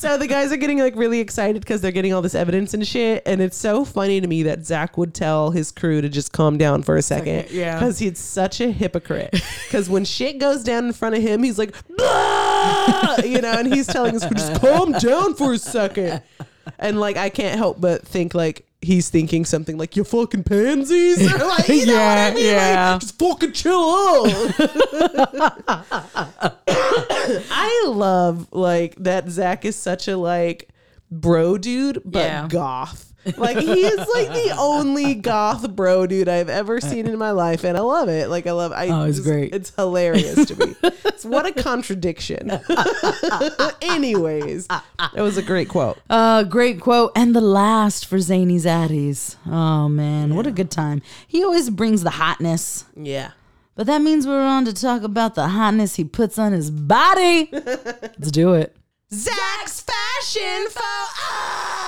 Speaker 3: So the guys are getting like really excited because they're getting all this evidence and shit. And it's so funny to me that Zak would tell his crew to just calm down for a second.
Speaker 1: Second, yeah.
Speaker 3: Because he's such a hypocrite. Because when shit goes down in front of him, he's like, you know, and he's telling us, crew, just calm down for a second. And like, I can't help but think like, He's thinking something like you're fucking pansies," or like, you know
Speaker 1: Yeah,
Speaker 3: what I mean?
Speaker 1: yeah.
Speaker 3: Like, just fucking chill out. I love like that Zak is such a like bro dude, but
Speaker 1: Yeah.
Speaker 3: goth. Like he is like the only goth bro dude I've ever seen in my life, and I love it. Like I love. I,
Speaker 1: Oh, it's
Speaker 3: just-
Speaker 1: great.
Speaker 3: It's hilarious to me. It's what a contradiction. Anyways, that was a great quote.
Speaker 1: Uh, great quote. And the last for Zany Zaddies. Oh man, what a good time. He always brings the hotness.
Speaker 3: Yeah.
Speaker 1: But that means we're on to talk about the hotness he puts on his body. Let's do it.
Speaker 3: Zak's fashion faux. Ah!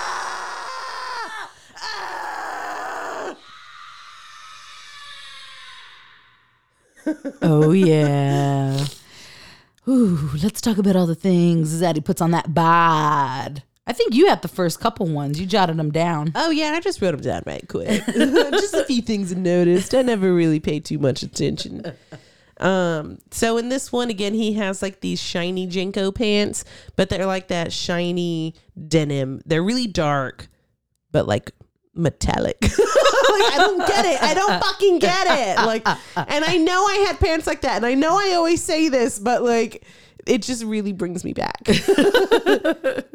Speaker 1: Oh yeah. Ooh, let's talk about all the things that he puts on that bod. I think you had the first couple ones. You jotted them down.
Speaker 3: Oh yeah, I just wrote them down right quick. just a few things I noticed. I never really paid too much attention. Um, so in this one again, he has like these shiny JNCO pants, but they're like that shiny denim. They're really dark, but like metallic. like I don't get it. I don't fucking get it. Like, and I know I had pants like that, and I know I always say this, but like, it just really brings me back.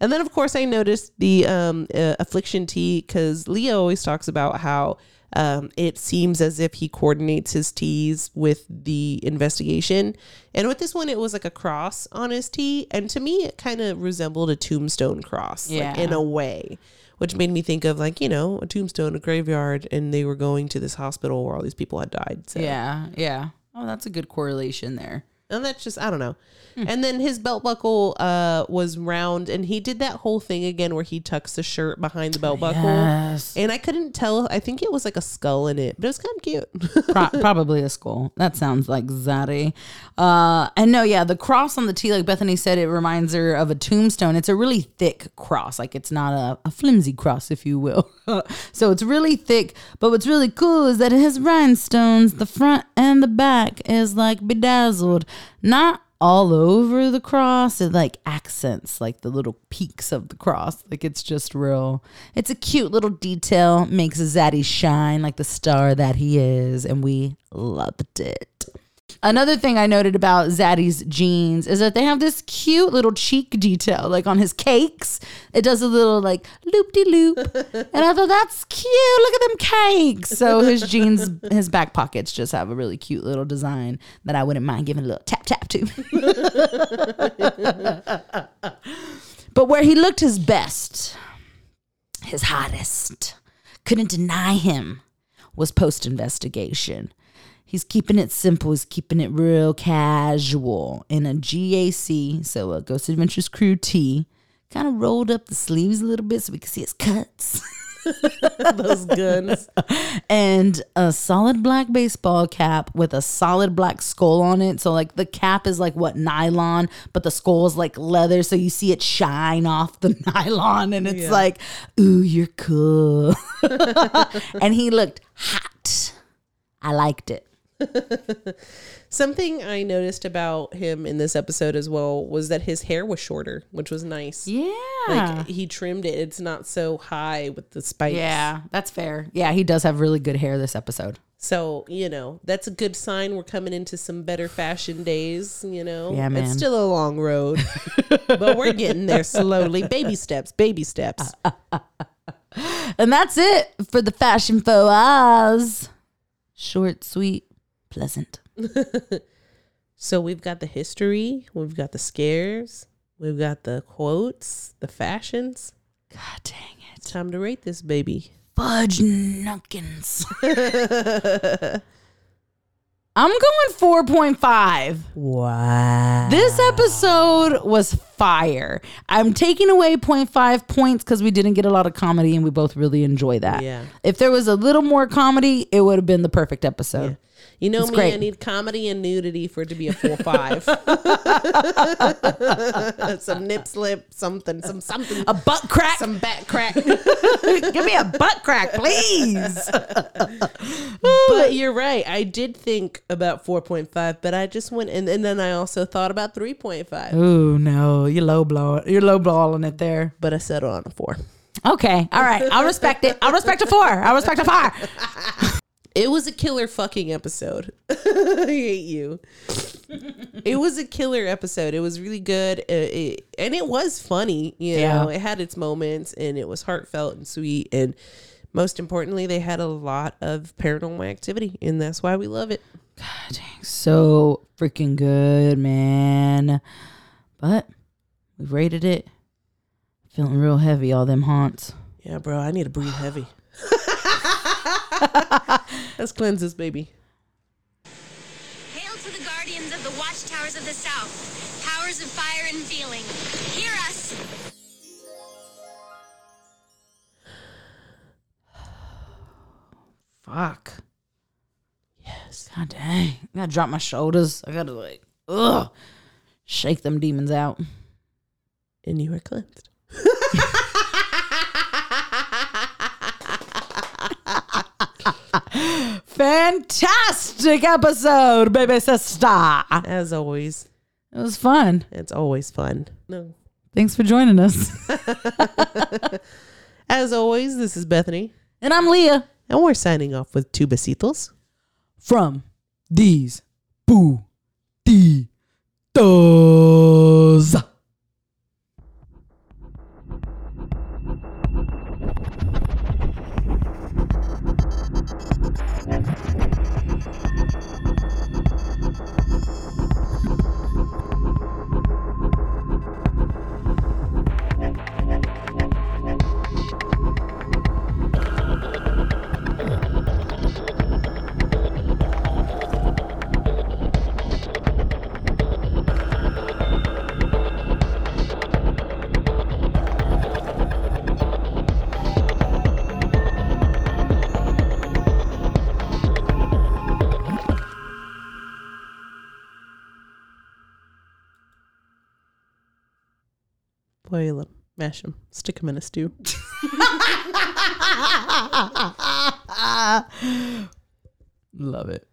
Speaker 3: And then, of course, I noticed the um, uh, affliction tee because Leah always talks about how um, it seems as if he coordinates his tees with the investigation. And with this one, it was like a cross on his tee. And to me, it kind of resembled a tombstone cross, like
Speaker 1: Yeah.
Speaker 3: in a way, which made me think of like, you know, a tombstone, a graveyard, and they were going to this hospital where all these people had died. So.
Speaker 1: Yeah, yeah. Oh, that's a good correlation there.
Speaker 3: And that's just I don't know. And then his belt buckle uh was round and he did that whole thing again where he tucks the shirt behind the belt buckle.
Speaker 1: Yes.
Speaker 3: And I couldn't tell I think it was like a skull in it, but it was kind of cute.
Speaker 1: Pro- probably a skull. That sounds like Zaddy. Uh, and no, yeah, the cross on the T, like Bethany said, it reminds her of a tombstone. It's a really thick cross, like it's not a, a flimsy cross, if you will. so it's really thick. But what's really cool is that it has rhinestones. The front and the back is like bedazzled, not all over the cross. It like accents like the little peaks of the cross. Like it's just real. It's a cute little detail. Makes Zaddy shine like the star that he is, and we loved it. Another thing I noted about Zaddy's jeans is that they have this cute little cheek detail, like on his cakes. It does a little like loop de loop, and I thought that's cute. Look at them cakes. So his jeans, his back pockets just have a really cute little design that I wouldn't mind giving a little tap tap to. but where he looked his best, his hottest, couldn't deny him, was post investigation. He's keeping it simple. He's keeping it real casual in a GAC, so a Ghost Adventures Crew T, Kind of rolled up the sleeves a little bit so we can see his cuts.
Speaker 3: Those guns.
Speaker 1: and a solid black baseball cap with a solid black skull on it. So like the cap is like what nylon, but the skull is like leather, so you see it shine off the nylon, and it's
Speaker 3: Yeah.
Speaker 1: like, ooh, you're cool. and he looked hot. I liked it.
Speaker 3: Something I noticed about him in this episode as well was that his hair was shorter, which was nice.
Speaker 1: Yeah.
Speaker 3: Like he trimmed it. It's not so high with the spikes.
Speaker 1: yeah, that's fair. Yeah, he does have really good hair this episode.
Speaker 3: So, you know, that's a good sign we're coming into some better fashion days, you know.
Speaker 1: Yeah, man.
Speaker 3: It's still a long road, but we're getting there slowly. Baby steps, baby steps.
Speaker 1: And that's it for the fashion faux Oz. Short, sweet, pleasant.
Speaker 3: So we've got the history, we've got the scares, we've got the quotes, the fashions.
Speaker 1: God dang it.
Speaker 3: Time to rate this baby.
Speaker 1: Fudge Nunkins. I'm going 4.5.
Speaker 3: Wow.
Speaker 1: This episode was fire. I'm taking away 0.5 points because we didn't get a lot of comedy and we both really enjoy that.
Speaker 3: Yeah.
Speaker 1: If there was a little more comedy, it would have been the perfect episode.
Speaker 3: You know
Speaker 1: It's
Speaker 3: me,
Speaker 1: great.
Speaker 3: I need comedy and nudity for it to be a four five. some nip slip, something, some something,
Speaker 1: A butt crack.
Speaker 3: some back crack.
Speaker 1: Give me a butt crack, please.
Speaker 3: but you're right. I did think about 4.5, but I just went and, and then I also thought about 3.5.
Speaker 1: Ooh, no. You're low blowing. You're low blowing it there.
Speaker 3: But I settled on a four.
Speaker 1: Okay. All right. I'll respect it. I'll respect a four. I'll respect a four.
Speaker 3: It was a killer fucking episode. I hate you. it was a killer episode. It was really good, uh, it, and it was funny. You
Speaker 1: Yeah.
Speaker 3: know, it had its moments, and it was heartfelt and sweet, and most importantly, they had a lot of paranormal activity, and that's why we love it. God dang.
Speaker 1: So freaking good, man. But we've rated it. Feeling real heavy, all them haunts.
Speaker 3: Yeah, bro, I need to breathe heavy. Let's cleanse this baby.
Speaker 4: Hail to the guardians of the watchtowers of the south, powers of fire and feeling. Hear us!
Speaker 1: Fuck.
Speaker 3: Yes.
Speaker 1: God dang. I gotta drop my shoulders. I gotta like, ugh. Shake them demons out.
Speaker 3: And you are cleansed.
Speaker 1: Fantastic episode, baby sister.
Speaker 3: As always,
Speaker 1: It was fun.
Speaker 3: it's always fun. No.
Speaker 1: Thanks for joining us.
Speaker 3: As always, this is Bethany,
Speaker 1: and I'm Leah
Speaker 3: and we're signing off with two besitos.
Speaker 1: from These Boo Does.
Speaker 3: Mash them, stick them in a stew.
Speaker 1: Love it.